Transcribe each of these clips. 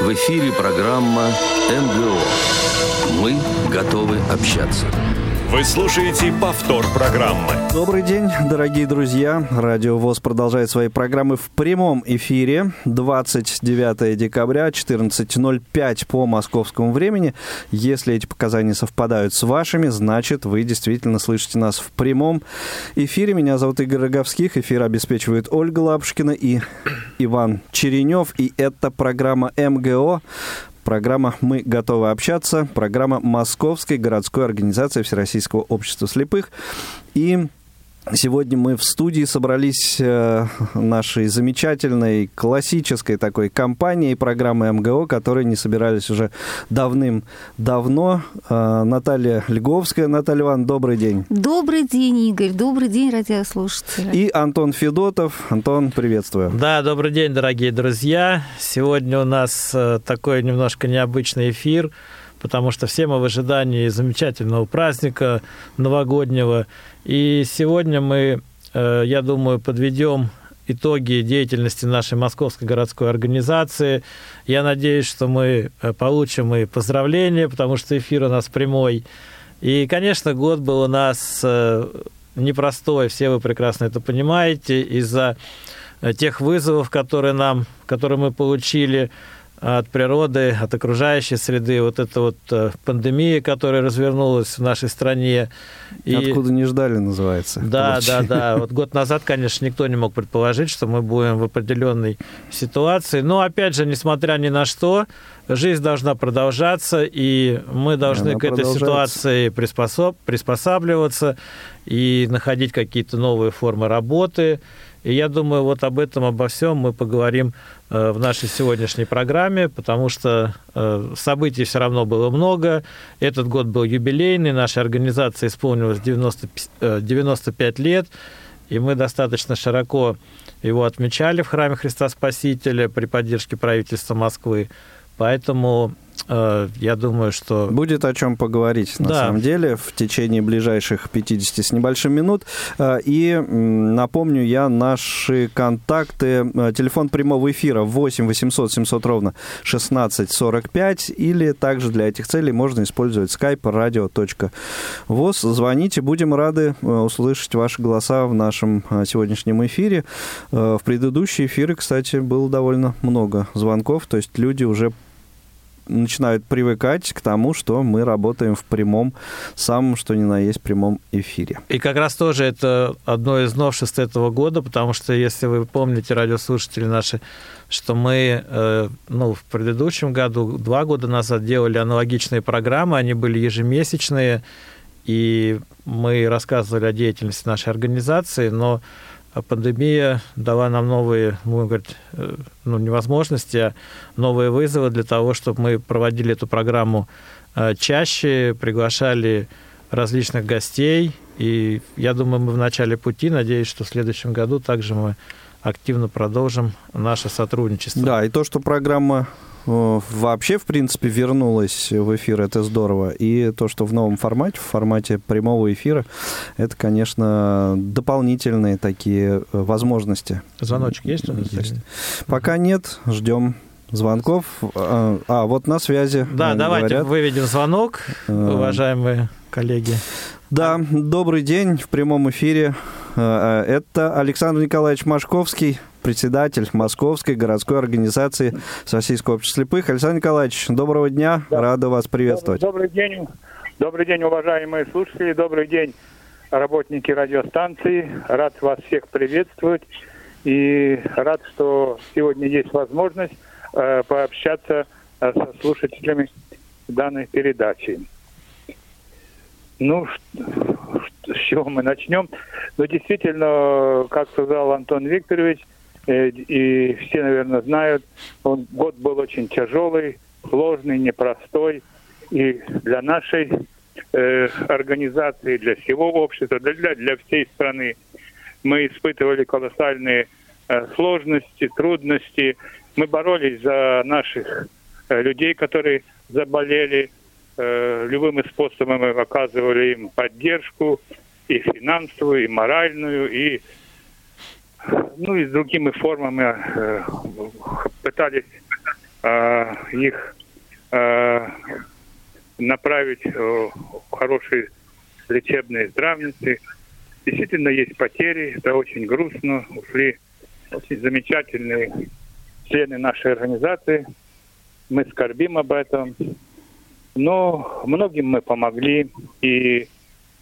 В эфире программа МГО. Мы готовы общаться. Вы слушаете повтор программы. Добрый день, дорогие друзья. Радио ВОЗ продолжает свои программы в прямом эфире. 29 декабря, 14.05 по московскому времени. Если эти показания совпадают с вашими, значит, вы действительно слышите нас в прямом эфире. Меня зовут Игорь Роговских. Эфир обеспечивает Ольга Лапушкина и Иван Черенев. И это программа МГО Программа «Мы готовы общаться», программа Московской городской организации Всероссийского общества слепых. И Сегодня мы в студии собрались э, нашей замечательной классической такой компанией программы МГО, которые не собирались уже давным-давно. Э, Наталья Льговская. Наталья Ивановна, добрый день. Добрый день, Игорь. Добрый день, радиослушатели. И Антон Федотов. Антон, приветствую. Да, добрый день, дорогие друзья. Сегодня у нас э, такой немножко необычный эфир потому что все мы в ожидании замечательного праздника новогоднего. И сегодня мы, э, я думаю, подведем итоги деятельности нашей Московской городской организации. Я надеюсь, что мы э, получим и поздравления, потому что эфир у нас прямой. И, конечно, год был у нас э, непростой, все вы прекрасно это понимаете, из-за тех вызовов, которые нам, которые мы получили от природы, от окружающей среды, вот эта вот э, пандемия, которая развернулась в нашей стране. И... Откуда не ждали, называется. Да, да, да. Вот год назад, конечно, никто не мог предположить, что мы будем в определенной ситуации. Но, опять же, несмотря ни на что, жизнь должна продолжаться, и мы должны Она к этой ситуации приспособ... приспосабливаться и находить какие-то новые формы работы. И я думаю, вот об этом, обо всем мы поговорим э, в нашей сегодняшней программе, потому что э, событий все равно было много. Этот год был юбилейный, нашей организации исполнилось 90, 95 э, лет, и мы достаточно широко его отмечали в храме Христа Спасителя при поддержке правительства Москвы. Поэтому я думаю, что... Будет о чем поговорить, на да. самом деле, в течение ближайших 50 с небольшим минут. Э, и напомню я наши контакты. Э, телефон прямого эфира 8 800 700 ровно 16 45. Или также для этих целей можно использовать skype radio.voz. Звоните, будем рады услышать ваши голоса в нашем сегодняшнем эфире. В предыдущие эфиры, кстати, было довольно много звонков, то есть люди уже начинают привыкать к тому, что мы работаем в прямом, самом что ни на есть прямом эфире. И как раз тоже это одно из новшеств этого года, потому что, если вы помните, радиослушатели наши, что мы э, ну, в предыдущем году, два года назад делали аналогичные программы, они были ежемесячные, и мы рассказывали о деятельности нашей организации, но пандемия дала нам новые, будем говорить, э, ну, невозможности, а новые вызовы для того, чтобы мы проводили эту программу э, чаще, приглашали различных гостей. И я думаю, мы в начале пути. Надеюсь, что в следующем году также мы активно продолжим наше сотрудничество. Да, и то, что программа вообще, в принципе, вернулась в эфир, это здорово. И то, что в новом формате, в формате прямого эфира, это, конечно, дополнительные такие э, возможности. Звоночек есть у нас? Есть. Пока нет, ждем звонков. А, а вот на связи. Да, давайте говорят. выведем звонок, э, уважаемые коллеги. Да, добрый день в прямом эфире. Это Александр Николаевич Машковский, председатель Московской городской организации Российского общества слепых. Александр Николаевич, доброго дня, да. рада вас приветствовать. Добрый, добрый день, добрый день, уважаемые слушатели, добрый день, работники радиостанции. Рад вас всех приветствовать и рад, что сегодня есть возможность э, пообщаться э, со слушателями данной передачи. Ну, с чего мы начнем? Ну, действительно, как сказал Антон Викторович, Э, и все, наверное, знают, он, год был очень тяжелый, сложный, непростой. И для нашей э, организации, для всего общества, для, для всей страны мы испытывали колоссальные э, сложности, трудности. Мы боролись за наших э, людей, которые заболели. Э, любыми способами оказывали им поддержку и финансовую, и моральную, и ну и с другими формами э, пытались э, их э, направить э, в хорошие лечебные здравницы. Действительно, есть потери, это очень грустно. Ушли очень замечательные члены нашей организации. Мы скорбим об этом. Но многим мы помогли. И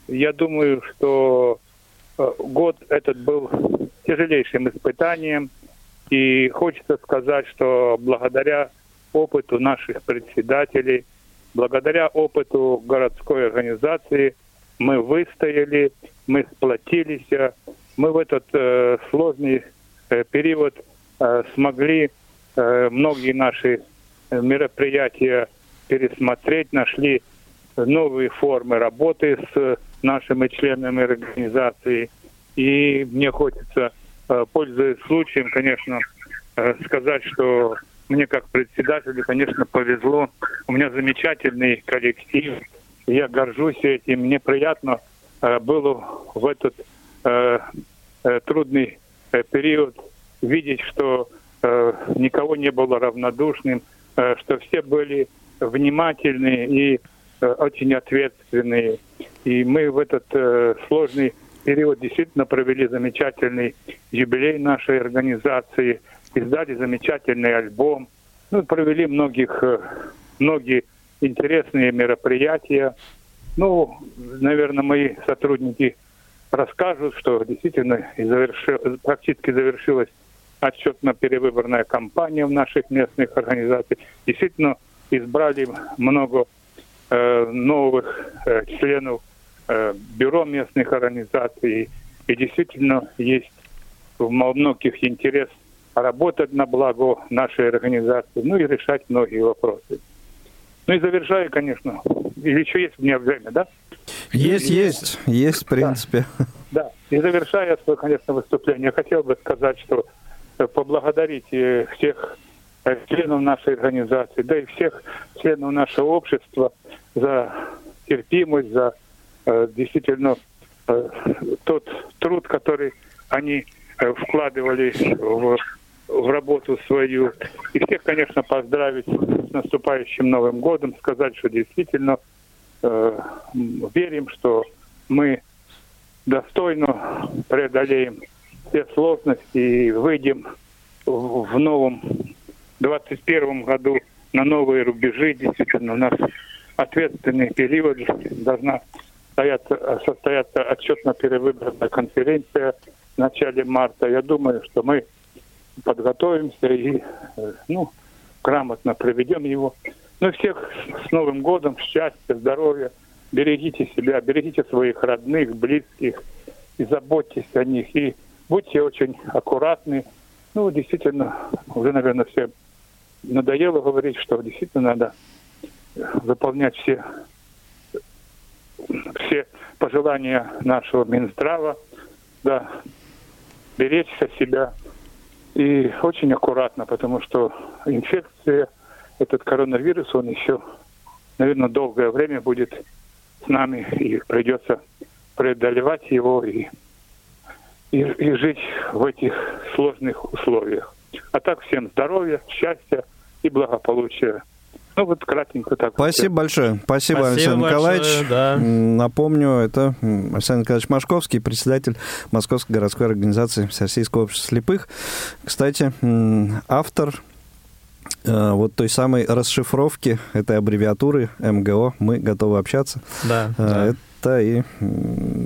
я думаю, что э, год этот был тяжелейшим испытанием. И хочется сказать, что благодаря опыту наших председателей, благодаря опыту городской организации мы выстояли, мы сплотились, мы в этот э, сложный э, период э, смогли э, многие наши мероприятия пересмотреть, нашли новые формы работы с нашими членами организации. И мне хочется, э, пользуясь случаем, конечно, э, сказать, что мне как председателю, конечно, повезло. У меня замечательный коллектив. Я горжусь этим. Мне приятно э, было в этот трудный период видеть, что никого не было равнодушным, что все были внимательные и очень ответственные. И мы в этот сложный период действительно провели замечательный юбилей нашей организации, издали замечательный альбом, ну, провели многих, э, многие интересные мероприятия. Ну, наверное, мои сотрудники расскажут, что действительно заверши, практически завершилась отчетно-перевыборная кампания в наших местных организациях. Действительно, избрали много э, новых э, членов Э, бюро местных организаций. И действительно есть в многих интерес работать на благо нашей организации, ну и решать многие вопросы. Ну и завершаю, конечно. Или еще есть у меня время, да? Есть, есть, есть, в принципе. Да, да. и завершая свое, конечно, выступление, я хотел бы сказать, что э, поблагодарить э, всех членов нашей организации, да и всех членов нашего общества за терпимость, за Э, действительно э, тот труд, который они э, вкладывали в, в работу свою. И всех, конечно, поздравить с наступающим Новым годом, сказать, что действительно э, верим, что мы достойно преодолеем все сложности и выйдем в новом 21 году на новые рубежи. Действительно, у нас ответственный период должна состоят, состоятся отчетно-перевыборная конференция в начале марта. Я думаю, что мы подготовимся и э, ну, грамотно проведем его. Ну, всех с Новым годом, счастья, здоровья. Берегите себя, берегите своих родных, близких и заботьтесь о них. И будьте очень аккуратны. Ну, действительно, уже, наверное, все надоело говорить, что действительно надо выполнять все все пожелания нашего Минздрава, да, беречься себя и очень аккуратно, потому что инфекция, этот коронавирус, он еще, наверное, долгое время будет с нами, и придется преодолевать его и, и, и жить в этих сложных условиях. А так всем здоровья, счастья и благополучия. Ну, вот кратенько так. Спасибо большое. Спасибо, Спасибо Александр большое, Николаевич. Да. Напомню, это Александр Николаевич Машковский, председатель Московской городской организации Всероссийского общества слепых. Кстати, автор э, вот той самой расшифровки этой аббревиатуры МГО «Мы готовы общаться». Да, э, да это и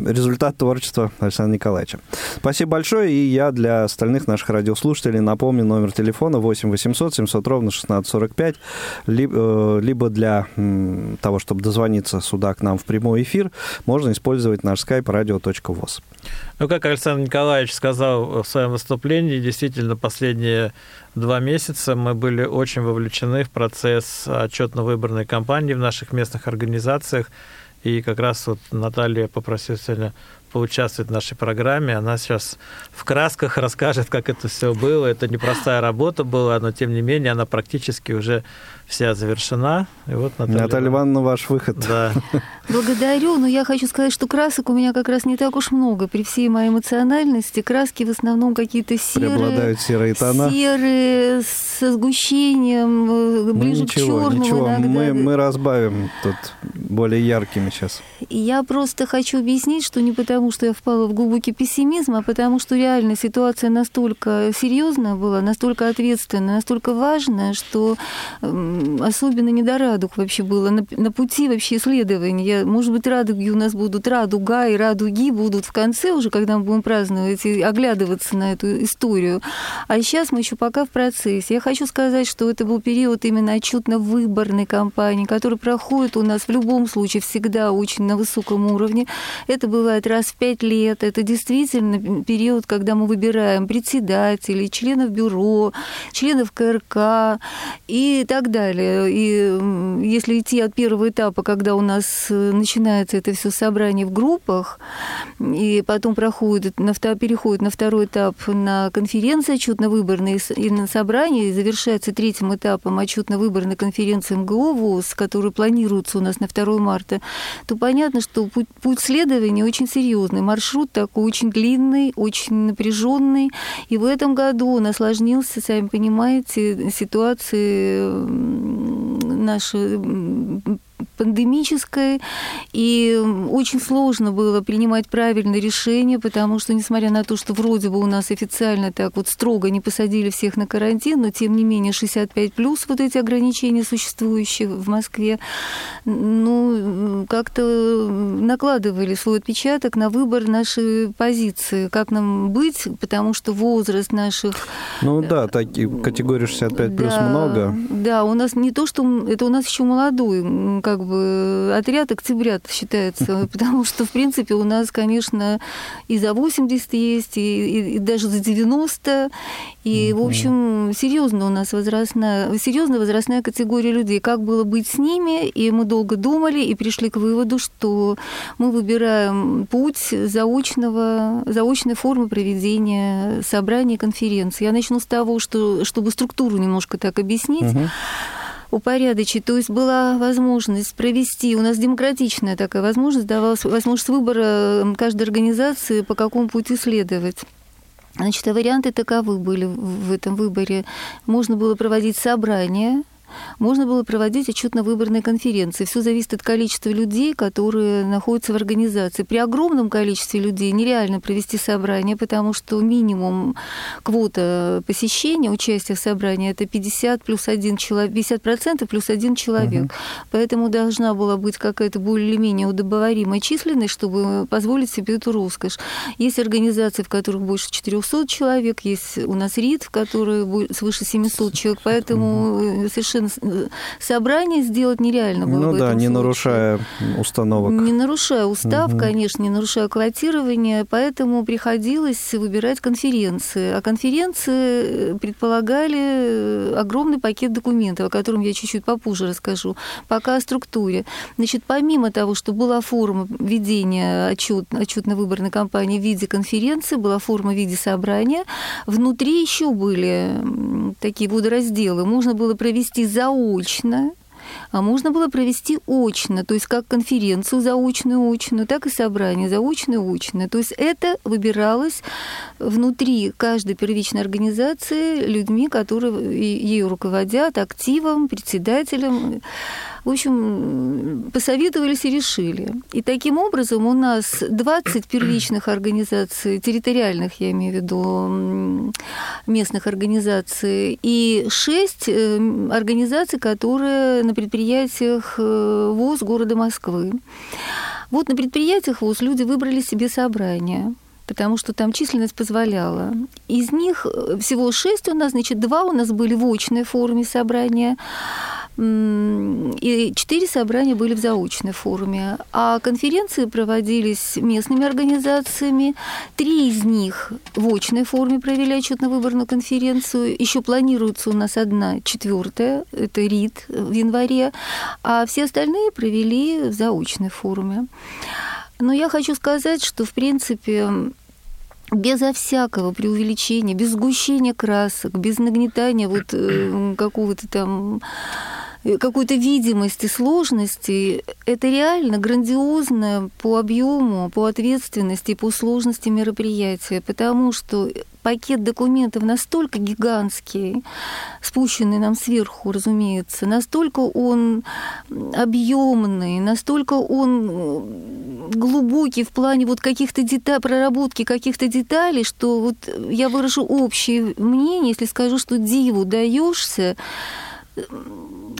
результат творчества Александра Николаевича. Спасибо большое, и я для остальных наших радиослушателей напомню номер телефона 8 800 700 ровно 1645, либо, э, либо для того, чтобы дозвониться сюда к нам в прямой эфир, можно использовать наш skype radio.voz. Ну, как Александр Николаевич сказал в своем выступлении, действительно, последние два месяца мы были очень вовлечены в процесс отчетно-выборной кампании в наших местных организациях, и как раз вот Наталья попросила сегодня поучаствовать в нашей программе. Она сейчас в красках расскажет, как это все было. Это непростая работа была, но тем не менее она практически уже вся завершена. И вот Наталья, Наталья Ивановна, ваш выход. Да. Благодарю, но я хочу сказать, что красок у меня как раз не так уж много. При всей моей эмоциональности краски в основном какие-то серые. Преобладают серые тона. Серые, со сгущением, э, ну, ближе ничего, к черному ничего. иногда. Мы, мы разбавим тут более яркими сейчас. Я просто хочу объяснить, что не потому, что я впала в глубокий пессимизм, а потому, что реально ситуация настолько серьезная была, настолько ответственная, настолько важная, что особенно не до радуг вообще было на, на пути вообще исследования. Может быть, радуги у нас будут, радуга и радуги будут в конце уже, когда мы будем праздновать и оглядываться на эту историю. А сейчас мы еще пока в процессе. Я хочу сказать, что это был период именно отчетно-выборной кампании, который проходит у нас в любом случае всегда очень на высоком уровне. Это бывает раз в пять лет. Это действительно период, когда мы выбираем председателей, членов бюро, членов КРК и так далее. И если идти от первого этапа, когда у нас э, начинается это все собрание в группах, и потом проходит, на, переходит на второй этап на конференции отчетно-выборные и на собрание, и завершается третьим этапом отчетно-выборной конференции МГО ВОЗ, которая планируется у нас на 2 марта, то понятно, что путь, путь следования очень серьезный, маршрут такой очень длинный, очень напряженный, и в этом году он осложнился, сами понимаете, ситуации наши пандемической, и очень сложно было принимать правильные решения, потому что, несмотря на то, что вроде бы у нас официально так вот строго не посадили всех на карантин, но тем не менее 65 плюс вот эти ограничения существующие в Москве, ну, как-то накладывали свой отпечаток на выбор нашей позиции, как нам быть, потому что возраст наших... Ну да, такие категории 65 плюс да, много. Да, у нас не то, что... Это у нас еще молодой, как как бы отряд октября считается, потому что, в принципе, у нас, конечно, и за 80 есть, и, и, и даже за 90, и, в общем, серьезно у нас возрастная, серьезная возрастная категория людей. Как было быть с ними? И мы долго думали и пришли к выводу, что мы выбираем путь заочного, заочной формы проведения собраний конференции. Я начну с того, что, чтобы структуру немножко так объяснить. Угу упорядочить. То есть была возможность провести, у нас демократичная такая возможность, давалась возможность выбора каждой организации, по какому пути следовать. Значит, а варианты таковы были в этом выборе. Можно было проводить собрания, можно было проводить отчетно-выборные конференции. Все зависит от количества людей, которые находятся в организации. При огромном количестве людей нереально провести собрание, потому что минимум квота посещения, участия в собрании это 50 плюс один человек, 50 процентов плюс один человек. Угу. Поэтому должна была быть какая-то более-менее удобоваримая численность, чтобы позволить себе эту роскошь. Есть организации, в которых больше 400 человек, есть у нас РИД, в которой свыше 700 человек, поэтому угу. совершенно Э, собрание сделать нереально было. Ну да, не случае. нарушая установок. Не нарушая устав, угу. конечно, не нарушая квотирование, поэтому приходилось выбирать конференции. А конференции э, предполагали э, огромный пакет документов, о котором я чуть-чуть попозже расскажу. Пока о структуре. Значит, помимо того, что была форма ведения отчет, отчетно-выборной кампании в виде конференции, была форма в виде собрания, внутри еще были такие водоразделы. Можно было провести заочно, а можно было провести очно, то есть как конференцию заочную, очную, так и собрание заочное, очное. То есть это выбиралось внутри каждой первичной организации людьми, которые ею руководят, активом, председателем. В общем, посоветовались и решили. И таким образом у нас 20 первичных организаций, территориальных, я имею в виду, местных организаций, и 6 э, организаций, которые на предприятиях э, ВОЗ города Москвы. Вот на предприятиях ВОЗ люди выбрали себе собрание потому что там численность позволяла. Из них э, всего шесть у нас, значит, два у нас были в очной форме собрания, и четыре собрания были в заочной форме. А конференции проводились местными организациями. Три из них в очной форме провели отчетно-выборную конференцию. Еще планируется у нас одна четвертая, это РИД в январе, а все остальные провели в заочной форме. Но я хочу сказать, что, в принципе, безо всякого преувеличения, без сгущения красок, без нагнетания вот э, какого-то там э, какой-то видимости сложности, это реально грандиозное по объему, по ответственности, по сложности мероприятия, потому что пакет документов настолько гигантский, спущенный нам сверху, разумеется, настолько он объемный, настолько он глубокий в плане вот каких-то деталей, проработки каких-то деталей, что вот я выражу общее мнение, если скажу, что диву даешься,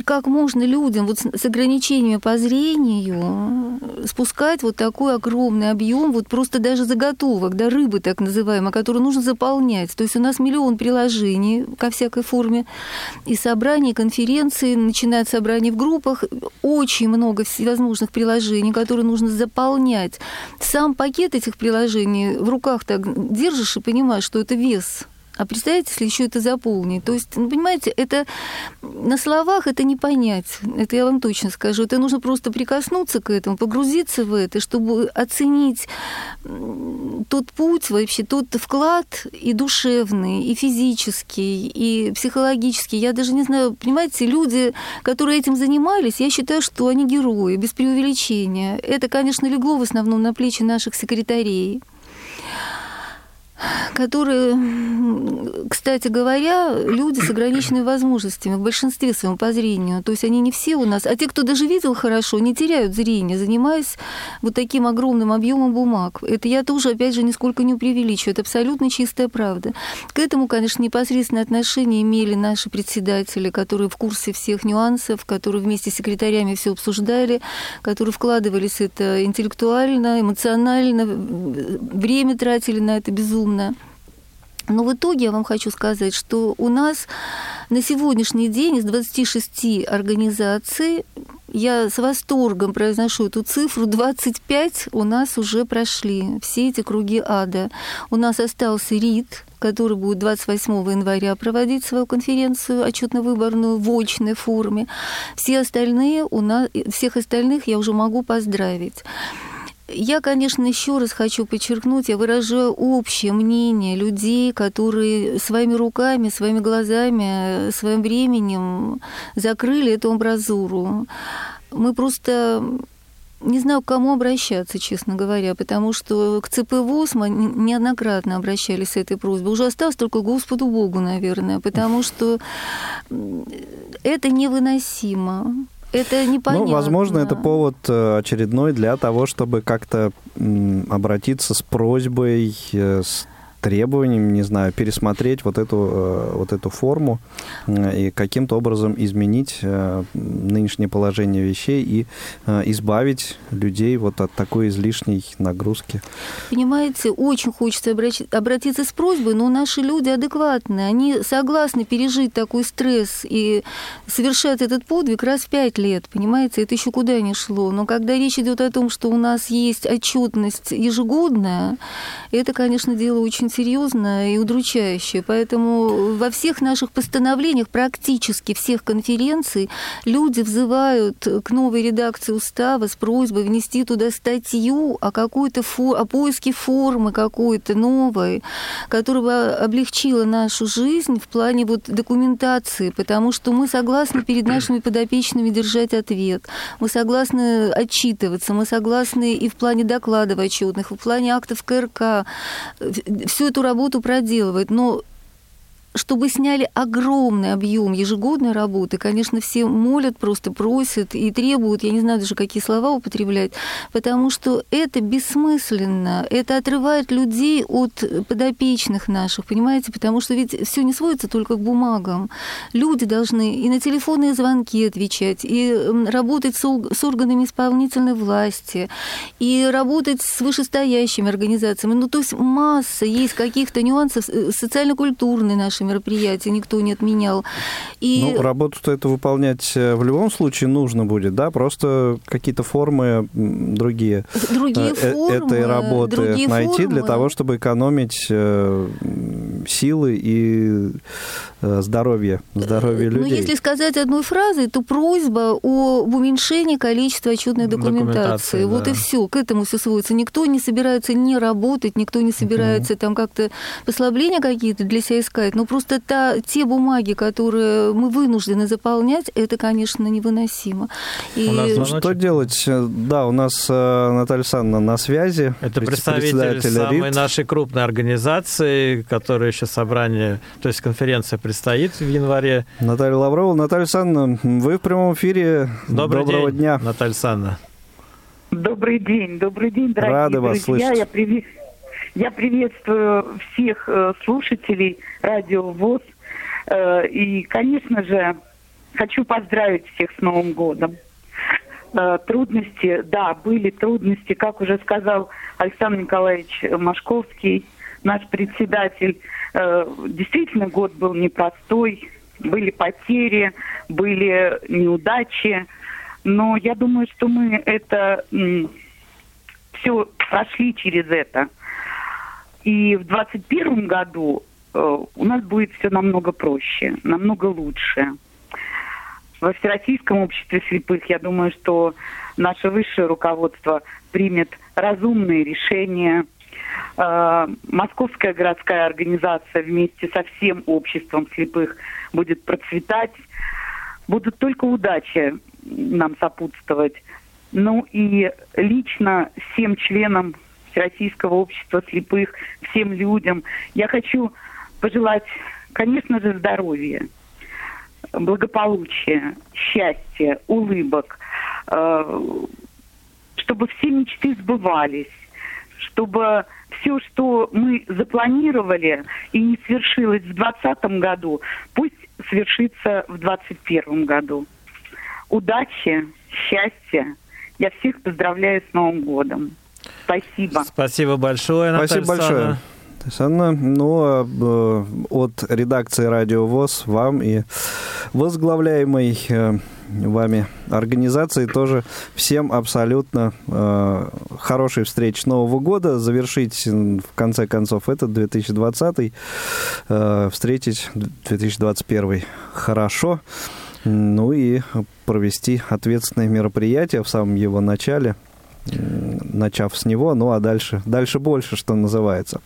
как можно людям вот с ограничениями по зрению спускать вот такой огромный объем, вот просто даже заготовок, да, рыбы так называемой, которую нужно заполнять. То есть у нас миллион приложений ко всякой форме, и собраний, конференции, начиная от собраний в группах, очень много всевозможных приложений, которые нужно заполнять. Сам пакет этих приложений в руках так держишь и понимаешь, что это вес а представьте, если еще это заполнить. То есть, ну, понимаете, это на словах это не понять. Это я вам точно скажу. Это нужно просто прикоснуться к этому, погрузиться в это, чтобы оценить тот путь вообще, тот вклад и душевный, и физический, и психологический. Я даже не знаю, понимаете, люди, которые этим занимались, я считаю, что они герои, без преувеличения. Это, конечно, легло в основном на плечи наших секретарей которые, кстати говоря, люди с ограниченными возможностями в большинстве своем по зрению. То есть они не все у нас, а те, кто даже видел хорошо, не теряют зрение, занимаясь вот таким огромным объемом бумаг. Это я тоже, опять же, нисколько не преувеличиваю. Это абсолютно чистая правда. К этому, конечно, непосредственное отношение имели наши председатели, которые в курсе всех нюансов, которые вместе с секретарями все обсуждали, которые вкладывались это интеллектуально, эмоционально, время тратили на это безумно безумно. Но в итоге я вам хочу сказать, что у нас на сегодняшний день из 26 организаций, я с восторгом произношу эту цифру, 25 у нас уже прошли все эти круги ада. У нас остался РИД, который будет 28 января проводить свою конференцию отчетно-выборную в очной форме. Все остальные у нас, всех остальных я уже могу поздравить. Я, конечно, еще раз хочу подчеркнуть, я выражаю общее мнение людей, которые своими руками, своими глазами, своим временем закрыли эту амбразуру. Мы просто не знаю, к кому обращаться, честно говоря, потому что к ЦП ВОЗ мы неоднократно обращались с этой просьбой. Уже осталось только Господу Богу, наверное, потому что это невыносимо это непонятно. Ну, возможно, это повод э, очередной для того, чтобы как-то обратиться с просьбой, э, с требованием, не знаю, пересмотреть вот эту, э, вот эту форму э, и каким-то образом изменить э, нынешнее положение вещей и избавить людей вот от такой излишней нагрузки. Понимаете, очень хочется обратиться с просьбой, но наши люди адекватные, они согласны пережить такой стресс и совершать этот подвиг раз в пять лет, понимаете, это еще куда не шло. Но когда речь идет о том, что у нас есть отчетность ежегодная, это, конечно, дело очень серьезное и удручающее. Поэтому во всех наших постановлениях, практически всех конференций, люди взывают к новой редакции устава с просьбой внести туда статью о какой-то фор... о поиске формы какой-то новой, которая бы облегчила нашу жизнь в плане вот документации, потому что мы согласны перед нашими подопечными держать ответ, мы согласны отчитываться, мы согласны и в плане докладов отчетных, и в плане актов КРК. Все всю эту работу проделывает, но чтобы сняли огромный объем ежегодной работы, конечно, все молят, просто просят и требуют, я не знаю даже, какие слова употреблять, потому что это бессмысленно, это отрывает людей от подопечных наших, понимаете, потому что ведь все не сводится только к бумагам. Люди должны и на телефонные звонки отвечать, и работать с органами исполнительной власти, и работать с вышестоящими организациями. Ну, то есть масса есть каких-то нюансов э, социально-культурной нашей наши мероприятия никто не отменял. И... Ну, работу-то это выполнять э, в любом случае нужно будет, да, просто какие-то формы другие, другие э, формы, этой работы другие найти формы. для того, чтобы экономить э, силы и здоровья, здоровья ну, людей. Ну, если сказать одной фразой, то просьба об уменьшении количества отчетной документации. документации вот да. и все, к этому все сводится. Никто не собирается не работать, никто не собирается uh-huh. там как-то послабления какие-то для себя искать. Но просто та, те бумаги, которые мы вынуждены заполнять, это, конечно, невыносимо. И... У нас что делать? Да, у нас Наталья Александровна на связи. Это представитель самой РИТ. нашей крупной организации, которая еще собрание, то есть конференция предстоит в январе. Наталья Лаврова. Наталья Александровна, вы в прямом эфире. Добрый Доброго день, дня. Наталья Александровна. Добрый день, добрый день, дорогие Рады друзья. вас слышать. Я, привет... Я приветствую всех э, слушателей радио ВОЗ. Э, и, конечно же, хочу поздравить всех с Новым годом. Э, трудности, да, были трудности, как уже сказал Александр Николаевич Машковский, наш председатель. Э, действительно, год был непростой, были потери, были неудачи, но я думаю, что мы это все прошли через это. И в 2021 году э, у нас будет все намного проще, намного лучше во Всероссийском обществе слепых, я думаю, что наше высшее руководство примет разумные решения. А, Московская городская организация вместе со всем обществом слепых будет процветать. Будут только удачи нам сопутствовать. Ну и лично всем членам Всероссийского общества слепых, всем людям я хочу пожелать, конечно же, здоровья благополучия, счастья, улыбок, э, чтобы все мечты сбывались, чтобы все, что мы запланировали и не свершилось в 2020 году, пусть свершится в 2021 году. Удачи, счастья. Я всех поздравляю с Новым годом. Спасибо. Спасибо большое, Наталья Спасибо большое. Анна, ну, а, э, от редакции «Радио ВОЗ» вам и возглавляемой э, вами организации тоже всем абсолютно э, хорошей встречи Нового года, завершить в конце концов этот 2020, э, встретить 2021 хорошо, ну и провести ответственные мероприятия в самом его начале – начав с него, ну а дальше, дальше больше, что называется.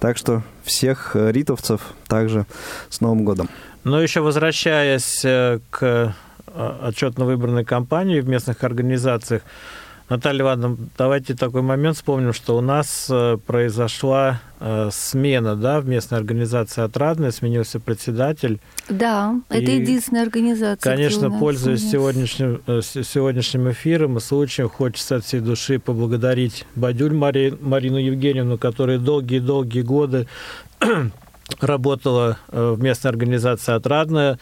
Так что всех ритовцев также с Новым годом. Ну, еще возвращаясь э, к э, отчетно-выборной кампании в местных организациях, Наталья Ивановна, давайте такой момент вспомним, что у нас э, произошла э, смена да, в местной организации «Отрадная», сменился председатель. Да, и, это единственная организация. Конечно, пользуясь сегодняшним, э, сегодняшним эфиром и случаем, хочется от всей души поблагодарить Бадюль Мари, Марину Евгеньевну, которая долгие-долгие годы работала в местной организации «Отрадная»,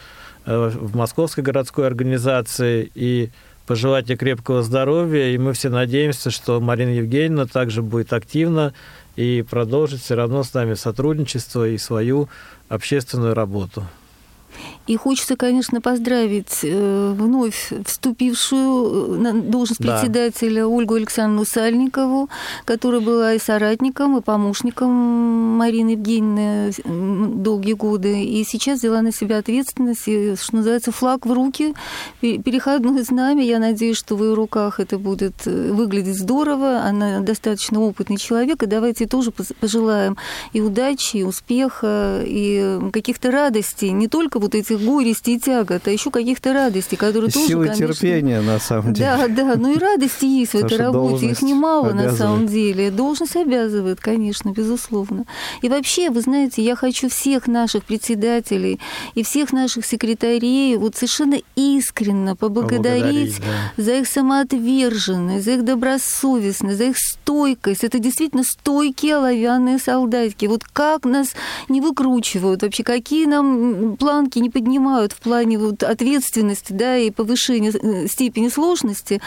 в Московской городской организации, и пожелать ей крепкого здоровья, и мы все надеемся, что Марина Евгеньевна также будет активна и продолжит все равно с нами сотрудничество и свою общественную работу. И хочется, конечно, поздравить э, вновь вступившую на должность да. председателя Ольгу Александровну Сальникову, которая была и соратником, и помощником Марины Евгеньевны долгие годы. И сейчас взяла на себя ответственность, и, что называется, флаг в руки, переходное знамя. Я надеюсь, что в ее руках это будет э, выглядеть здорово. Она достаточно опытный человек, и давайте тоже пожелаем и удачи, и успеха, и каких-то радостей, не только вот этих горести и тягот, а еще каких-то радостей, которые Силы тоже, конечно... терпения, на самом деле. Да, да, ну и радости есть в этой работе, их немало на самом деле. Должность обязывает, конечно, безусловно. И вообще, вы знаете, я хочу всех наших председателей и всех наших секретарей вот совершенно искренне поблагодарить, поблагодарить да. за их самоотверженность, за их добросовестность, за их стойкость. Это действительно стойкие оловянные солдатики. Вот как нас не выкручивают вообще, какие нам планки не поднимают в плане вот ответственности, да, и повышения э, степени сложности,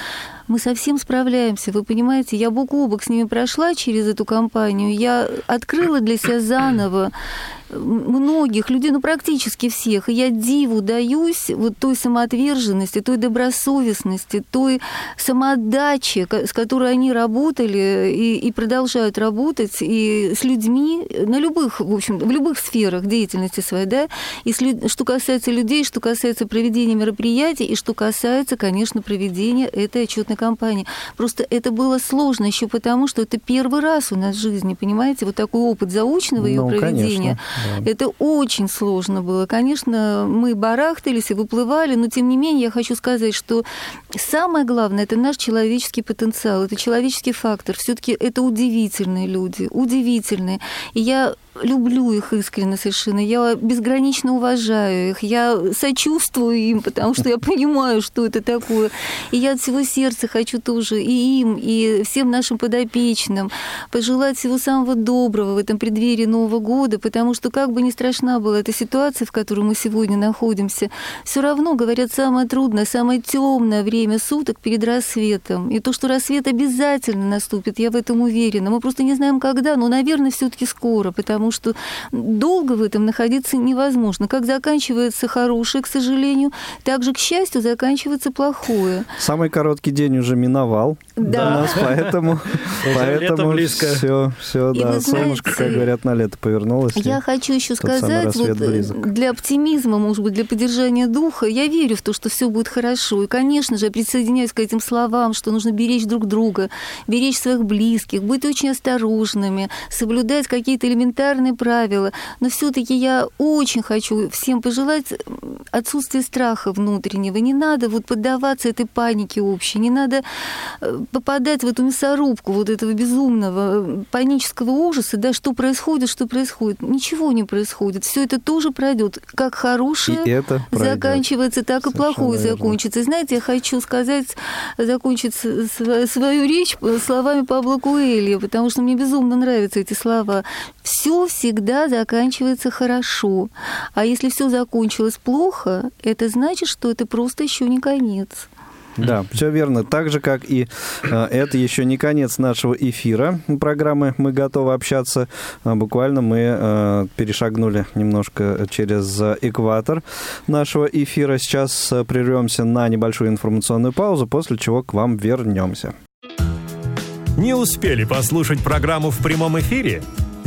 мы совсем справляемся. Вы понимаете, я бок о бок с ними прошла через эту кампанию, я открыла для себя заново многих людей, ну практически всех. И я диву даюсь вот той самоотверженности, той добросовестности, той самоотдаче, с которой они работали и, и продолжают работать и с людьми на любых, в общем, в любых сферах деятельности своей, да, и что касается людей, что касается проведения мероприятий, и что касается, конечно, проведения этой отчетной кампании. Просто это было сложно еще потому, что это первый раз у нас в жизни, понимаете, вот такой опыт заочного ее ну, проведения. Конечно, Это очень сложно было. Конечно, мы барахтались и выплывали, но тем не менее я хочу сказать, что самое главное это наш человеческий потенциал, это человеческий фактор. Все-таки это удивительные люди, удивительные. И я люблю их искренне совершенно, я безгранично уважаю их, я сочувствую им, потому что я понимаю, что это такое. И я от всего сердца хочу тоже и им, и всем нашим подопечным пожелать всего самого доброго в этом преддверии Нового года, потому что как бы ни страшна была эта ситуация, в которой мы сегодня находимся, все равно, говорят, самое трудное, самое темное время суток перед рассветом. И то, что рассвет обязательно наступит, я в этом уверена. Мы просто не знаем, когда, но, наверное, все-таки скоро, потому потому что долго в этом находиться невозможно. Как заканчивается хорошее, к сожалению, так же, к счастью, заканчивается плохое. Самый короткий день уже миновал да. у нас, поэтому, поэтому все, все, да, солнышко, как говорят, на лето повернулось. Я хочу еще сказать, вот, для оптимизма, может быть, для поддержания духа, я верю в то, что все будет хорошо. И, конечно же, я присоединяюсь к этим словам, что нужно беречь друг друга, беречь своих близких, быть очень осторожными, соблюдать какие-то элементарные элементарные правила. Но все-таки я очень хочу всем пожелать отсутствия страха внутреннего. Не надо вот поддаваться этой панике общей, не надо э, попадать в эту мясорубку вот этого безумного э, панического ужаса, да, что происходит, что происходит. Ничего не происходит. Все это тоже пройдет. Как хорошее и это заканчивается, так Совершенно и плохое верно. закончится. И знаете, я хочу сказать, закончить свою речь словами Пабло Куэлья, потому что мне безумно нравятся эти слова. Все всегда заканчивается хорошо. А если все закончилось плохо, это значит, что это просто еще не конец. Да, все верно. Так же, как и э, это еще не конец нашего эфира программы «Мы готовы общаться». А, буквально мы э, перешагнули немножко через экватор нашего эфира. Сейчас э, прервемся на небольшую информационную паузу, после чего к вам вернемся. Не успели послушать программу в прямом эфире?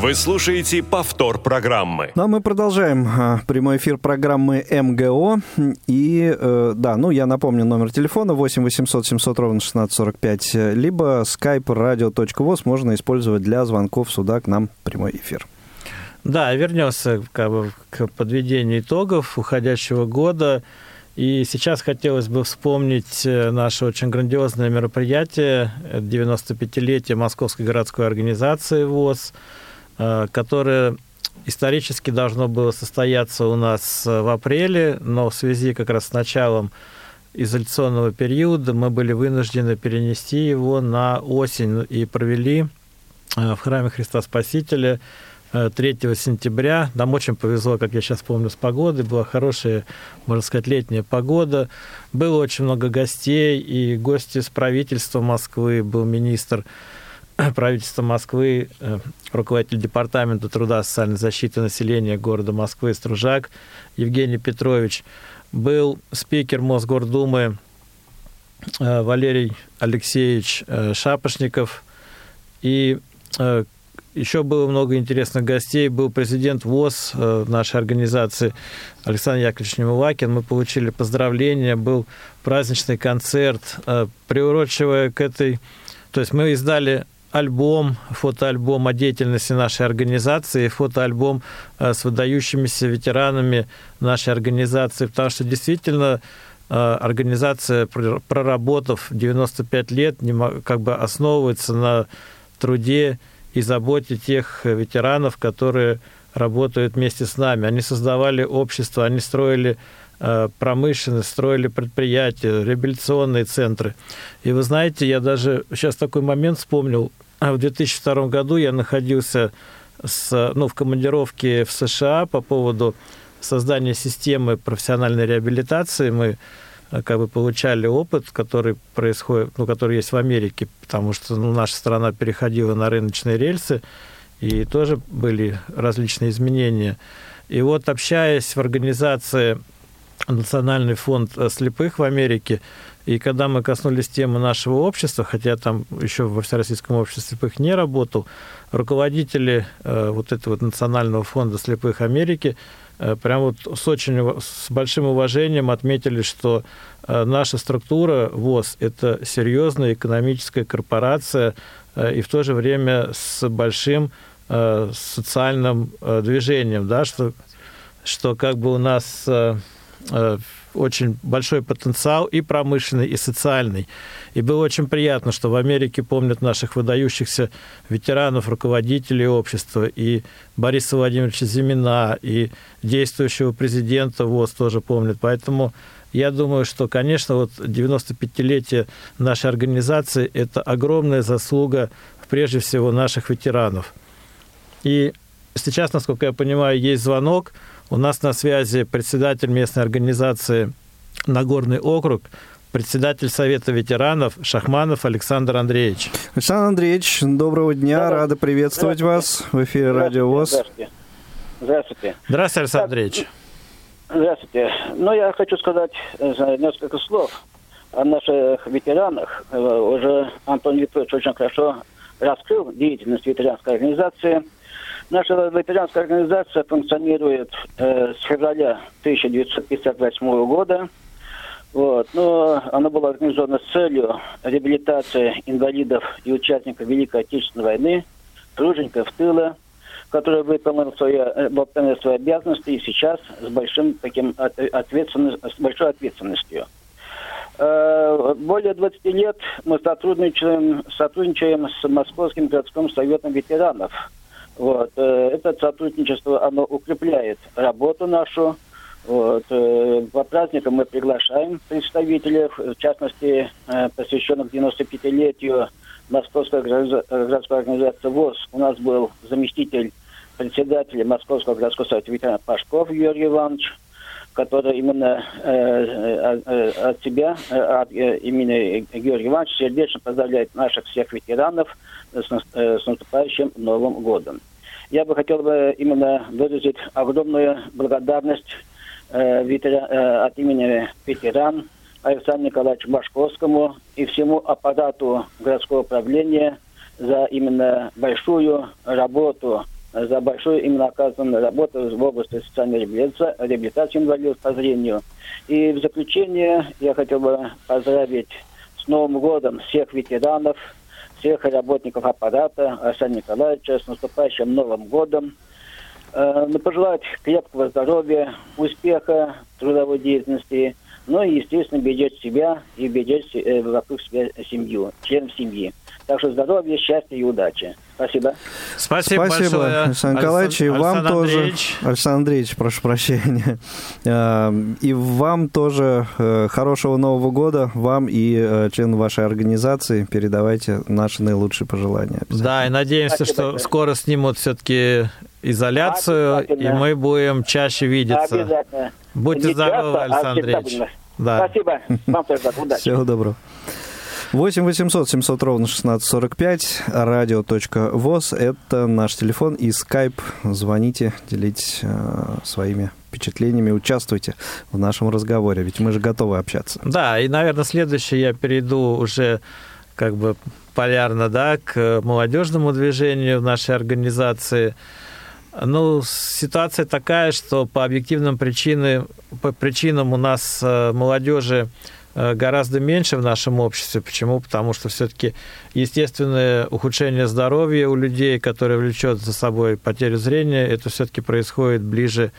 Вы слушаете повтор программы. Ну, а мы продолжаем а, прямой эфир программы МГО. И, э, да, ну, я напомню номер телефона 8 800 700 ровно 1645, либо skype radio.voz можно использовать для звонков сюда к нам прямой эфир. Да, вернемся как бы, к подведению итогов уходящего года. И сейчас хотелось бы вспомнить э, наше очень грандиозное мероприятие 95-летие Московской городской организации ВОЗ – Э, которое исторически должно было состояться у нас э, в апреле, но в связи как раз с началом изоляционного периода мы были вынуждены перенести его на осень и провели э, в храме Христа Спасителя 3 сентября. Нам очень повезло, как я сейчас помню, с погодой. Была хорошая, можно сказать, летняя погода. Было очень много гостей, и гости с правительства Москвы, был министр правительства Москвы, э, руководитель Департамента труда и социальной защиты населения города Москвы Стружак Евгений Петрович, был спикер Мосгордумы э, Валерий Алексеевич э, Шапошников, и еще было много интересных гостей. Был президент ВОЗ нашей организации Александр Яковлевич Немывакин. Мы получили поздравления. Был праздничный концерт, приурочивая к этой... То есть мы издали альбом, фотоальбом о деятельности нашей организации, фотоальбом э, с выдающимися ветеранами нашей организации, потому что действительно э, организация, проработав 95 лет, как бы основывается на труде и заботе тех ветеранов, которые работают вместе с нами. Они создавали общество, они строили промышленность, строили предприятия, реабилитационные центры. И вы знаете, я даже сейчас такой момент вспомнил. В 2002 году я находился с, ну, в командировке в США по поводу создания системы профессиональной реабилитации. Мы э, как бы получали опыт, который происходит, ну, который есть в Америке, потому что ну, наша страна переходила на рыночные рельсы, и тоже были различные изменения. И вот общаясь в организации Национальный фонд слепых в Америке, и когда мы коснулись темы нашего общества, хотя там еще во Всероссийском обществе слепых не работал, руководители э, вот этого вот Национального фонда слепых Америки э, прям вот с очень с большим уважением отметили, что э, наша структура ВОЗ – это серьезная экономическая корпорация и в то же время с большим социальным движением, да, что, что как бы у нас очень большой потенциал и промышленный, и социальный. И было очень приятно, что в Америке помнят наших выдающихся ветеранов, руководителей общества, и Бориса Владимировича Зимина, и действующего президента ВОЗ тоже помнят. Поэтому я думаю, что, конечно, вот 95-летие нашей организации – это огромная заслуга, прежде всего, наших ветеранов. И сейчас, насколько я понимаю, есть звонок – у нас на связи председатель местной организации Нагорный округ, председатель Совета ветеранов Шахманов Александр Андреевич. Александр Андреевич, доброго дня, да, рада приветствовать вас в эфире Радио ВОЗ. Здравствуйте. Здравствуйте. Здравствуйте, Александр Андреевич. Здравствуйте. Ну, я хочу сказать э, несколько слов о наших ветеранах. Э, уже Антон Викторович очень хорошо раскрыл деятельность ветеранской организации – Наша ветеранская организация функционирует э, с февраля 1958 года. Вот. Но она была организована с целью реабилитации инвалидов и участников Великой Отечественной войны, тружеников тыла, которые выполнили свои, э, выполнили свои обязанности и сейчас с, большим таким ответственностью, с большой ответственностью. Э, более 20 лет мы сотрудничаем, сотрудничаем с Московским городским советом ветеранов – вот. Э, это сотрудничество, оно укрепляет работу нашу. Вот. Э, по праздникам мы приглашаем представителей, в частности, э, посвященных 95-летию Московской городской организации ВОЗ. У нас был заместитель председателя Московского городского совета ветеранов Пашков Юрий Иванович, который именно от себя, от имени Георгия Ивановича сердечно поздравляет наших всех ветеранов с наступающим Новым годом. Я бы хотел бы именно выразить огромную благодарность э, ветера, э, от имени ветеран Александру Николаевичу Башковскому и всему аппарату городского управления за именно большую работу, за большую именно оказанную работу в области социальной реабилитации, реабилитации инвалидов по зрению. И в заключение я хотел бы поздравить с Новым годом всех ветеранов, всех работников аппарата Арсения Николаевича с наступающим Новым годом. Э, пожелать крепкого здоровья, успеха трудовой деятельности, ну и, естественно, беречь себя и беречь э, вокруг себя семью, членов семьи. Так что здоровья, счастья и удачи. Спасибо. Спасибо, Спасибо большое, Александр Николаевич. И вам Александр тоже, Андреевич. Александр Андреевич, прошу прощения. Э, и вам тоже э, хорошего Нового года, вам и э, членам вашей организации. Передавайте наши наилучшие пожелания. Да, и надеемся, Спасибо что большое. скоро снимут все-таки изоляцию, и мы будем чаще видеться. Обязательно. Будьте Не здоровы, а Александр Андреевич. Да. Спасибо. Вам тоже удачи. Всего доброго. 8 800 700 ровно 1645, радио.воз, это наш телефон и скайп. Звоните, делитесь э, своими впечатлениями, участвуйте в нашем разговоре, ведь мы же готовы общаться. Да, и, наверное, следующее я перейду уже как бы полярно, да, к молодежному движению в нашей организации. Ну, ситуация такая, что по объективным причинам, по причинам у нас э, молодежи гораздо меньше в нашем обществе. Почему? Потому что все-таки естественное ухудшение здоровья у людей, которое влечет за собой потерю зрения, это все-таки происходит ближе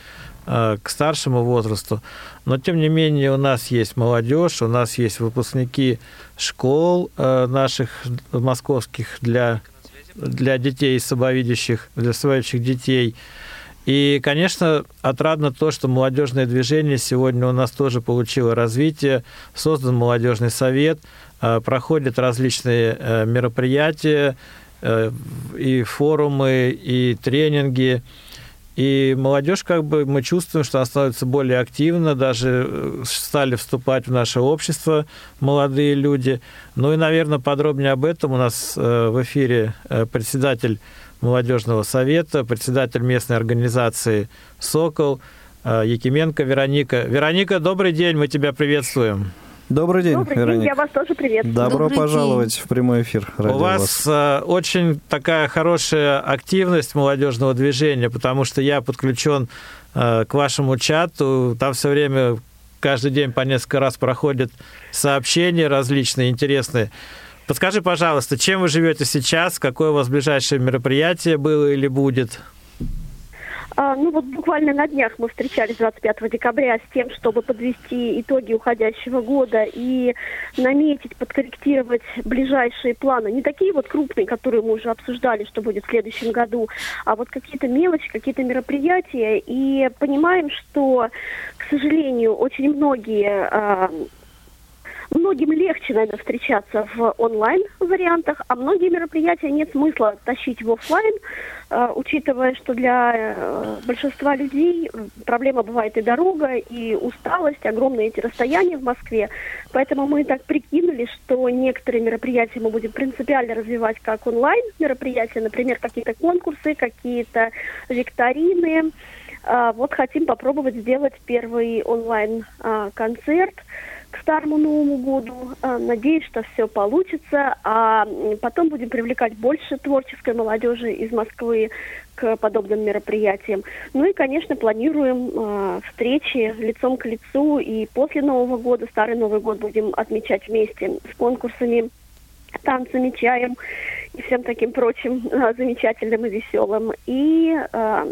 э, к старшему возрасту. Но, тем не менее, у нас есть молодежь, у нас есть выпускники школ э, наших московских для, для детей слабовидящих, для слабовидящих детей. И, конечно, отрадно то, что молодежное движение сегодня у нас тоже получило развитие, создан молодежный совет, э, проходят различные э, мероприятия, э, и форумы, и тренинги. И молодежь, как бы, мы чувствуем, что она становится более активна, даже стали вступать в наше общество молодые люди. Ну и, наверное, подробнее об этом у нас в эфире председатель молодежного совета, председатель местной организации «Сокол», э, Якименко Вероника. Вероника, добрый день, мы тебя приветствуем. Добрый день, Добрый Вероника. день, я вас тоже приветствую. Добро Добрый пожаловать день. в прямой эфир. У Радио вас э, очень такая хорошая активность молодежного движения, потому что я подключен э, к вашему чату, там все время каждый день по несколько раз проходят сообщения различные, интересные. Подскажи, пожалуйста, чем вы живете сейчас, какое у вас ближайшее мероприятие было или будет? А, ну вот буквально на днях мы встречались 25 декабря с тем, чтобы подвести итоги уходящего года и наметить, подкорректировать ближайшие планы. Не такие вот крупные, которые мы уже обсуждали, что будет в следующем году, а вот какие-то мелочи, какие-то мероприятия. И понимаем, что, к сожалению, очень многие а, Многим легче, наверное, встречаться в онлайн-вариантах, а многие мероприятия нет смысла тащить в офлайн, э, учитывая, что для э, большинства людей проблема бывает и дорога, и усталость, огромные эти расстояния в Москве. Поэтому мы так прикинули, что некоторые мероприятия мы будем принципиально развивать как онлайн-мероприятия, например, какие-то конкурсы, какие-то викторины. А, Вот хотим попробовать сделать первый онлайн-концерт к Старому Новому году. А, Надеюсь, что все получится. А потом будем привлекать больше творческой молодежи из Москвы к подобным мероприятиям. Ну и, конечно, планируем а, встречи лицом к лицу. И после Нового года, Старый Новый год будем отмечать вместе с конкурсами танцами, чаем и всем таким прочим а, замечательным и веселым. И а,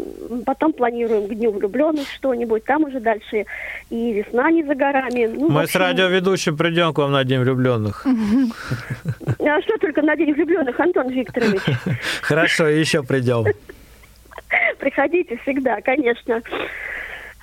потом планируем к Дню влюбленных что-нибудь. Там уже дальше и весна не за горами. Ну, Мы с общем, радиоведущим придем к вам на День влюбленных. А что только на День влюбленных, Антон Викторович? Хорошо, еще придем. Приходите всегда, конечно.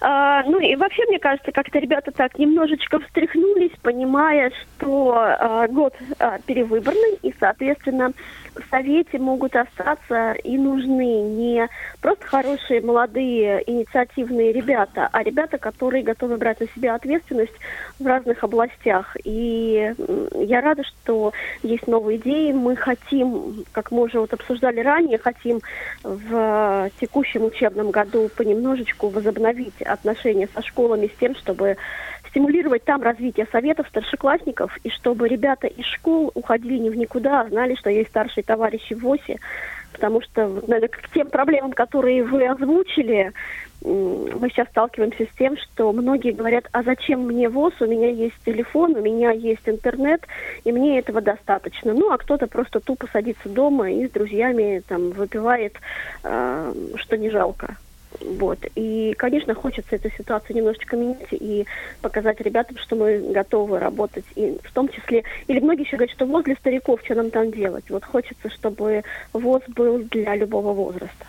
А, ну и вообще, мне кажется, как-то ребята так немножечко встряхнулись, понимая, что а, год а, перевыборный, и, соответственно, в Совете могут остаться и нужны не просто хорошие, молодые, инициативные ребята, а ребята, которые готовы брать на себя ответственность в разных областях. И я рада, что есть новые идеи. Мы хотим, как мы уже вот обсуждали ранее, хотим в текущем учебном году понемножечку возобновить отношения со школами с тем, чтобы стимулировать там развитие советов старшеклассников, и чтобы ребята из школ уходили не в никуда, а знали, что есть старшие товарищи в ВОСе, потому что, наверное, к тем проблемам, которые вы озвучили, мы сейчас сталкиваемся с тем, что многие говорят, а зачем мне ВОЗ, у меня есть телефон, у меня есть интернет, и мне этого достаточно. Ну, а кто-то просто тупо садится дома и с друзьями там выпивает, э, что не жалко. Вот. И, конечно, хочется эту ситуацию немножечко менять и показать ребятам, что мы готовы работать. И в том числе, или многие еще говорят, что ВОЗ для стариков, что нам там делать. Вот хочется, чтобы ВОЗ был для любого возраста.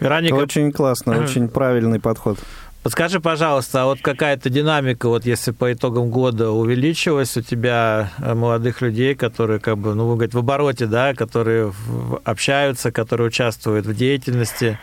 Вероника, Очень классно, очень правильный подход. Подскажи, пожалуйста, а вот какая-то динамика, вот если по итогам года увеличилась у тебя э, молодых людей, которые, как бы, ну, вы говорите, в обороте, да, которые общаются, которые участвуют в деятельности,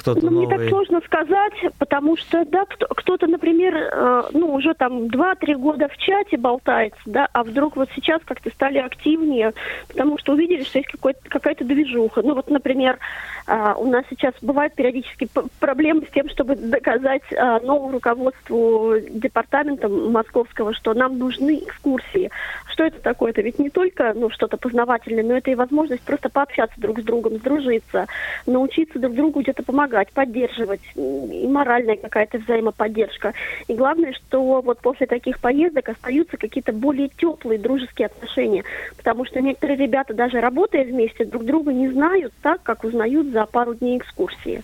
кто-то Ну, мне так новый? сложно сказать, потому что, да, кто- кто-то, например, э, ну, уже там 2-3 года в чате болтается, да, а вдруг вот сейчас как-то стали активнее, потому что увидели, что есть какой-то, какая-то движуха. Ну, вот, например, э, у нас сейчас бывают периодически проблемы с тем, чтобы доказать э, новому руководству департамента московского, что нам нужны экскурсии. Что это такое? Это ведь не только, ну, что-то познавательное, но это и возможность просто пообщаться друг с другом, сдружиться, научиться друг другу где-то помогать, поддерживать, м, и моральная какая-то взаимоподдержка. И главное, что вот после таких поездок остаются какие-то более теплые дружеские отношения, потому что некоторые ребята, даже работая вместе, друг друга не знают так, как узнают за пару дней экскурсии.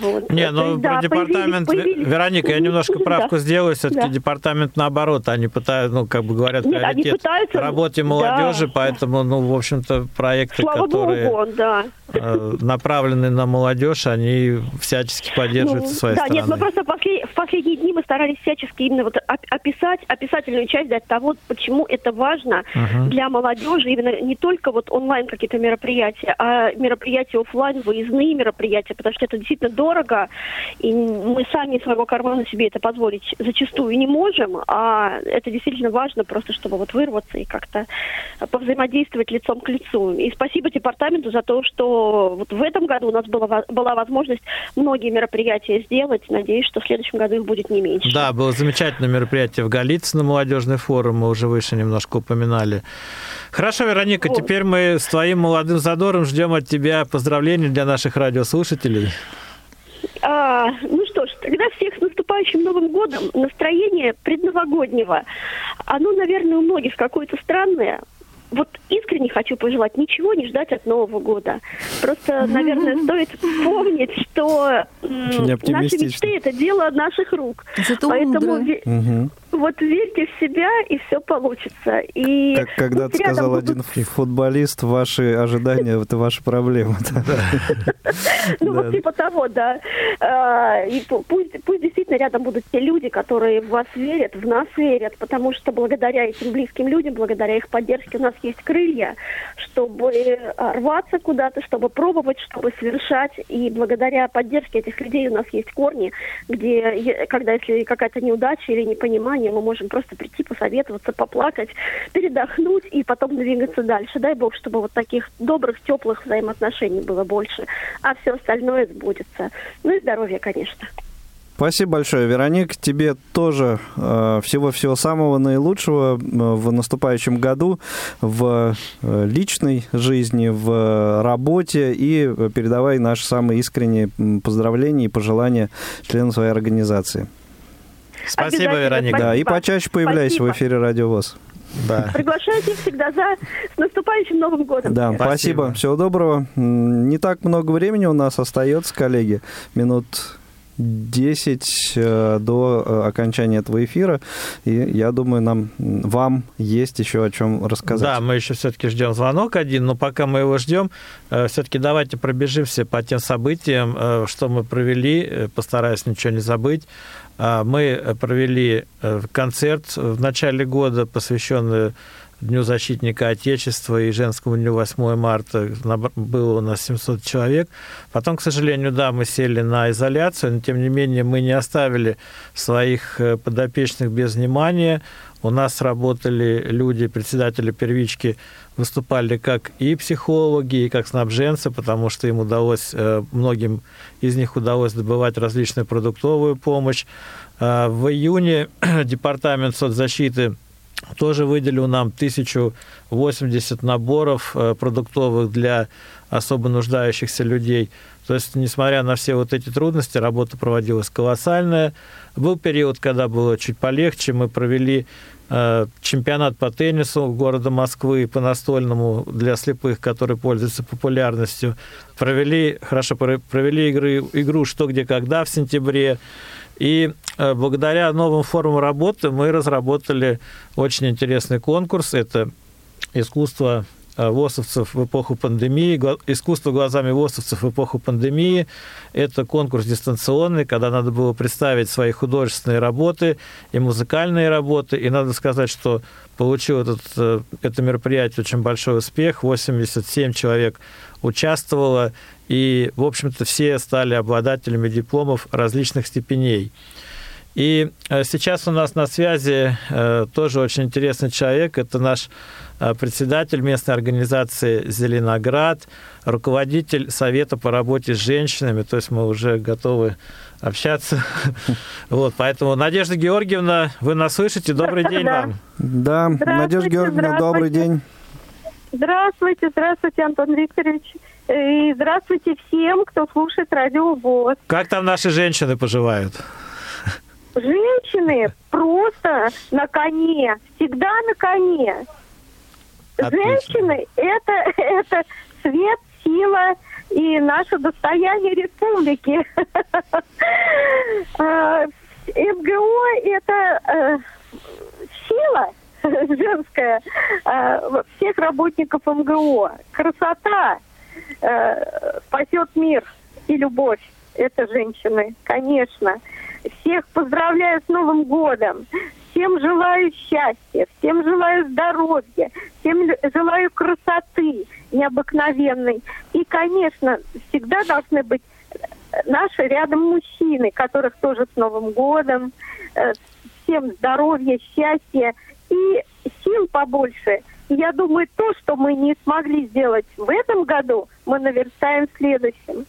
Вот. Не, ну есть, про да, департамент, появились- появились- Вероника, я немножко Да. правку сделаю, все-таки Да. департамент наоборот, они пытаются, ну, как бы говорят, Нет, они пытаются, работе да. молодежи, поэтому, ну, в общем-то, проекты, Слава которые... богу, да. э, направленные на молодежь, они всячески поддерживают ну, своей да, стороны. Нет, мы просто послед... в последние дни мы старались всячески именно вот описать, описательную часть дать того, почему это важно uh-huh. для молодежи, именно не только вот онлайн какие-то мероприятия, а мероприятия офлайн, выездные мероприятия, потому что это действительно дорого, и мы сами из своего кармана себе это позволить зачастую не можем, а это действительно важно просто, чтобы вот вырваться и как-то повзаимодействовать лицом к лицу. И спасибо департаменту за то, что вот в этом году у нас была, была возможность многие мероприятия сделать. Надеюсь, что в следующем году их будет не меньше. Да, было замечательное мероприятие в Голицыно, молодежный форум, мы уже выше немножко упоминали. Хорошо, Вероника, вот. теперь мы с твоим молодым задором ждем от тебя поздравлений для наших радиослушателей. А, ну что ж, тогда всех с наступающим Новым годом. Настроение предновогоднего. Оно, наверное, у многих какое-то странное вот искренне хочу пожелать ничего не ждать от Нового года. Просто, наверное, стоит помнить, что наши мечты – это дело наших рук. Зато Поэтому угу. Вот верьте в себя, и все получится. И как когда-то сказал будут... один футболист, ваши ожидания – это ваша проблема. Ну, вот типа того, да. А, и пусть действительно рядом будут те люди, которые в вас верят, в нас верят, потому что благодаря этим близким людям, благодаря их поддержке у нас есть крылья, чтобы рваться куда-то, чтобы пробовать, чтобы совершать. И благодаря поддержке этих людей у нас есть корни, где, когда если какая-то неудача или непонимание, мы можем просто прийти, посоветоваться, поплакать, передохнуть и потом двигаться дальше. Дай Бог, чтобы вот таких добрых, теплых взаимоотношений было больше, а все остальное сбудется. Ну и здоровья, конечно. Спасибо большое, Вероник. Тебе тоже э, всего-всего самого наилучшего э, в наступающем году, в э, личной жизни, в работе. И передавай наши самые искренние поздравления и пожелания членам своей организации. Спасибо, Вероника. Да, и почаще появляйся спасибо. в эфире Радио ВОЗ. Да. Приглашайте всегда за с наступающим Новым годом. Да, спасибо. спасибо. Всего доброго. Не так много времени у нас остается, коллеги. Минут 10 э, до э, окончания этого эфира. И я думаю, нам, вам есть еще о чем рассказать. Да, мы еще все-таки ждем звонок один, но пока мы его ждем, э, все-таки давайте пробежимся по тем событиям, что мы провели, постараюсь ничего не забыть. Мы провели концерт в начале года, посвященный Дню защитника Отечества и женскому дню 8 марта было у нас 700 человек. Потом, к сожалению, да, мы сели на изоляцию, но тем не менее мы не оставили своих э, подопечных без внимания. У нас работали люди, председатели первички, выступали как и психологи, и как снабженцы, потому что им удалось, э, многим из них удалось добывать различную продуктовую помощь. Э, в июне департамент соцзащиты тоже выделил нам 1080 наборов э, продуктовых для особо нуждающихся людей. То есть, несмотря на все вот эти трудности, работа проводилась колоссальная. Был период, когда было чуть полегче. Мы провели чемпионат по теннису города Москвы по настольному для слепых, который пользуется популярностью. Провели, хорошо, провели игры, игру «Что, где, когда» в сентябре. И э, благодаря новым формам работы мы разработали очень интересный конкурс. Это искусство э, ВОСовцев в эпоху пандемии, искусство глазами ВОСовцев в эпоху пандемии. Это конкурс дистанционный, когда надо было представить свои художественные работы и музыкальные работы. И надо сказать, что получил этот, э, это мероприятие очень большой успех. 87 человек участвовало, и, в общем-то, все стали обладателями дипломов различных степеней. И э, сейчас у нас на связи э, тоже очень интересный человек. Это наш э, председатель местной организации «Зеленоград», руководитель Совета по работе с женщинами. То есть мы уже готовы общаться. Вот, поэтому, Надежда Георгиевна, вы нас слышите? Добрый день вам. Да, Надежда Георгиевна, добрый день. Здравствуйте, здравствуйте, Антон Викторович. И здравствуйте всем, кто слушает радио ВОЗ. Как там наши женщины поживают? Женщины просто на коне, всегда на коне. Женщины это, это свет, сила и наше достояние республики. А, МГО это э, сила, женская, э, всех работников МГО. Красота. э, спасет мир и любовь. Это женщины, конечно. Всех поздравляю с Новым годом. Всем желаю счастья, всем желаю здоровья, всем желаю красоты необыкновенной. И, конечно, всегда должны быть наши рядом мужчины, которых тоже с Новым годом. Э, всем здоровья, счастья и сил побольше. Я думаю, то, что мы не смогли сделать в этом году, мы наверстаем в следующем.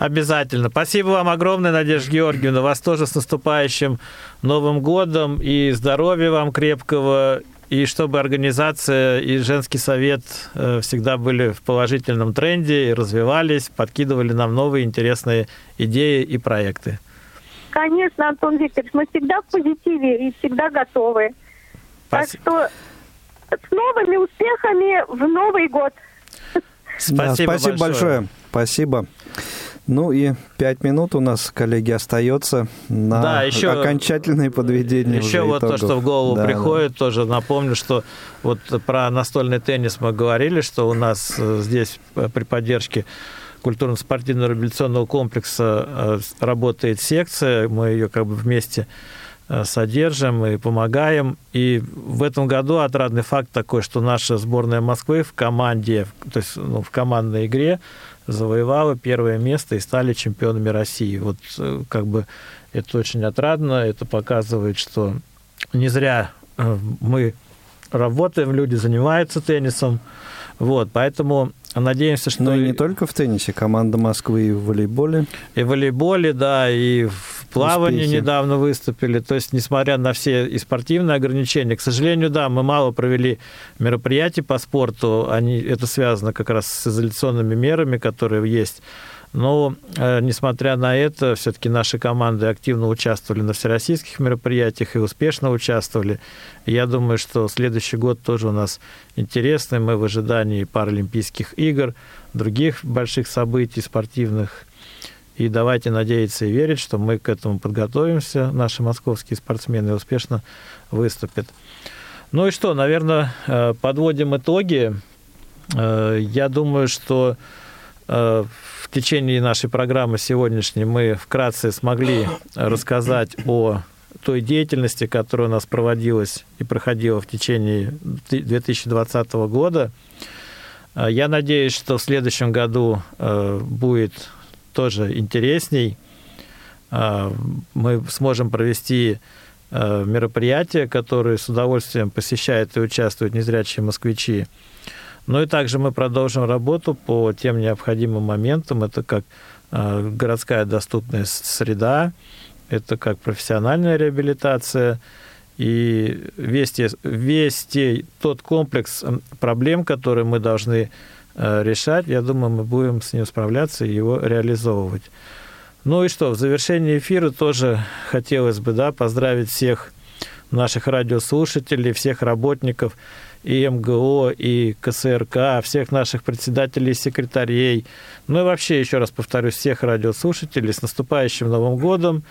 Обязательно. Спасибо вам огромное, Надежда Георгиевна. Вас тоже с наступающим Новым годом. И здоровья вам крепкого. И чтобы организация и женский совет э, всегда были в положительном тренде и развивались, подкидывали нам новые интересные идеи и проекты. Конечно, Антон Викторович, мы всегда в позитиве и всегда готовы. Спасибо. Так что с новыми успехами в Новый год. Спасибо, да, спасибо большое. большое. Спасибо. Ну и пять минут у нас, коллеги, остается на да, еще, окончательное подведение. Еще вот итогов. то, что в голову да, приходит, да. тоже напомню, что вот про настольный теннис мы говорили, что у нас э, здесь при поддержке культурно-спортивного реабилитационного комплекса э, работает секция, мы ее как бы вместе содержим и помогаем. И в этом году отрадный факт такой, что наша сборная Москвы в команде, то есть ну, в командной игре завоевала первое место и стали чемпионами России. Вот э, как бы это очень отрадно, это показывает, что не зря мы работаем, люди занимаются теннисом. Вот, поэтому Надеемся, что... Но и не только в теннисе, команда Москвы и в волейболе. И в волейболе, да, и в плавании Успехи. недавно выступили. То есть, несмотря на все и спортивные ограничения, к сожалению, да, мы мало провели мероприятий по спорту. Они, это связано как раз с изоляционными мерами, которые есть но, э, несмотря на это, все-таки наши команды активно участвовали на всероссийских мероприятиях и успешно участвовали. Я думаю, что следующий год тоже у нас интересный. Мы в ожидании Паралимпийских игр, других больших событий спортивных. И давайте надеяться и верить, что мы к этому подготовимся, наши московские спортсмены успешно выступят. Ну и что, наверное, э, подводим итоги. Э, я думаю, что Э, в течение нашей программы сегодняшней мы вкратце смогли рассказать о той деятельности, которая у нас проводилась и проходила в течение 2020 года. Я надеюсь, что в следующем году будет тоже интересней. Мы сможем провести мероприятия, которые с удовольствием посещают и участвуют незрячие москвичи. Ну и также мы продолжим работу по тем необходимым моментам. Это как э, городская доступная среда, это как профессиональная реабилитация и весь, весь тот комплекс проблем, которые мы должны решать, я думаю, мы будем с ним справляться и его реализовывать. Ну и что, в завершении эфира тоже хотелось бы да, поздравить всех наших радиослушателей, всех работников и МГО, и КСРК, всех наших председателей и секретарей. Ну и вообще, еще раз повторюсь, всех радиослушателей с наступающим Новым годом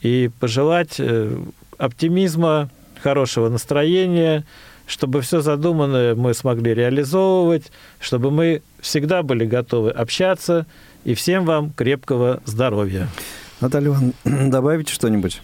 и пожелать э, оптимизма, хорошего настроения, чтобы все задуманное мы смогли реализовывать, чтобы мы всегда были готовы общаться, и всем вам крепкого здоровья. Наталья Ивановна, добавите что-нибудь?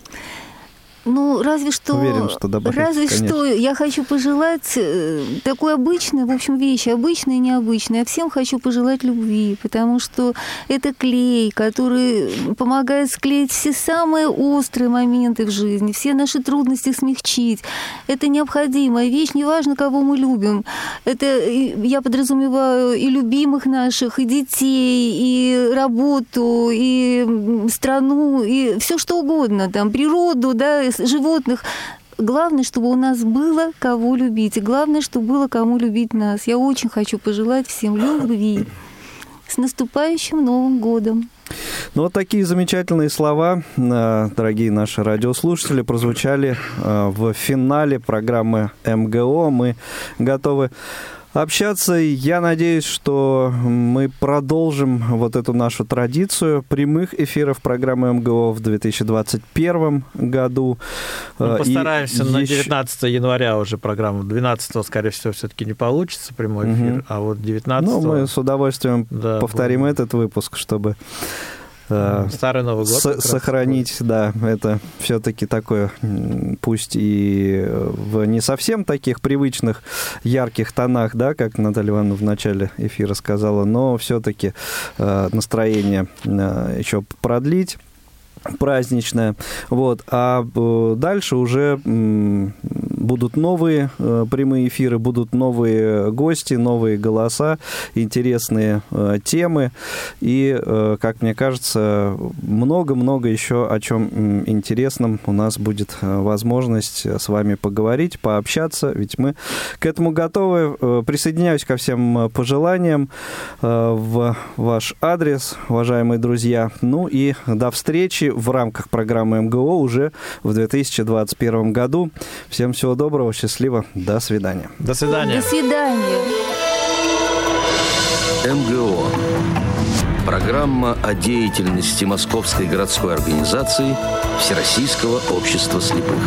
Ну, разве что... Уверен, что добавить, Разве конечно. что я хочу пожелать э, такой обычной, в общем, вещи, обычной и необычной. Я всем хочу пожелать любви, потому что это клей, который помогает склеить все самые острые моменты в жизни, все наши трудности смягчить. Это необходимая вещь, неважно, кого мы любим. Это я подразумеваю и любимых наших, и детей, и работу, и страну, и все что угодно, там, природу, да, животных. Главное, чтобы у нас было кого любить. И главное, чтобы было кому любить нас. Я очень хочу пожелать всем любви. С наступающим Новым годом! Ну, вот такие замечательные слова, э, дорогие наши радиослушатели, прозвучали э, в финале программы МГО. Мы готовы общаться. Я надеюсь, что мы продолжим вот эту нашу традицию прямых эфиров программы МГО в 2021 году. Мы э, постараемся и на 19 января уже программу. 12 скорее всего, все-таки не получится прямой эфир, угу. а вот 19 Ну, мы с удовольствием да, повторим будем. этот выпуск, чтобы Старый Новый год. С- сохранить, да, это все-таки такое, пусть и в не совсем таких привычных ярких тонах, да, как Наталья Ивановна в начале эфира сказала, но все-таки э, настроение э, еще продлить праздничная. Вот. А э, дальше уже будут новые э, прямые эфиры, будут новые гости, новые голоса, интересные э, темы. И, как мне кажется, много-много еще о чем интересном у нас будет возможность с вами поговорить, пообщаться, ведь мы к этому готовы. Присоединяюсь ко всем пожеланиям в ваш адрес, уважаемые друзья. Ну и до встречи в рамках программы МГО уже в 2021 году. Всем всего доброго, счастливо, до свидания. До свидания. До свидания. МГО. Программа о деятельности Московской городской организации Всероссийского общества слепых.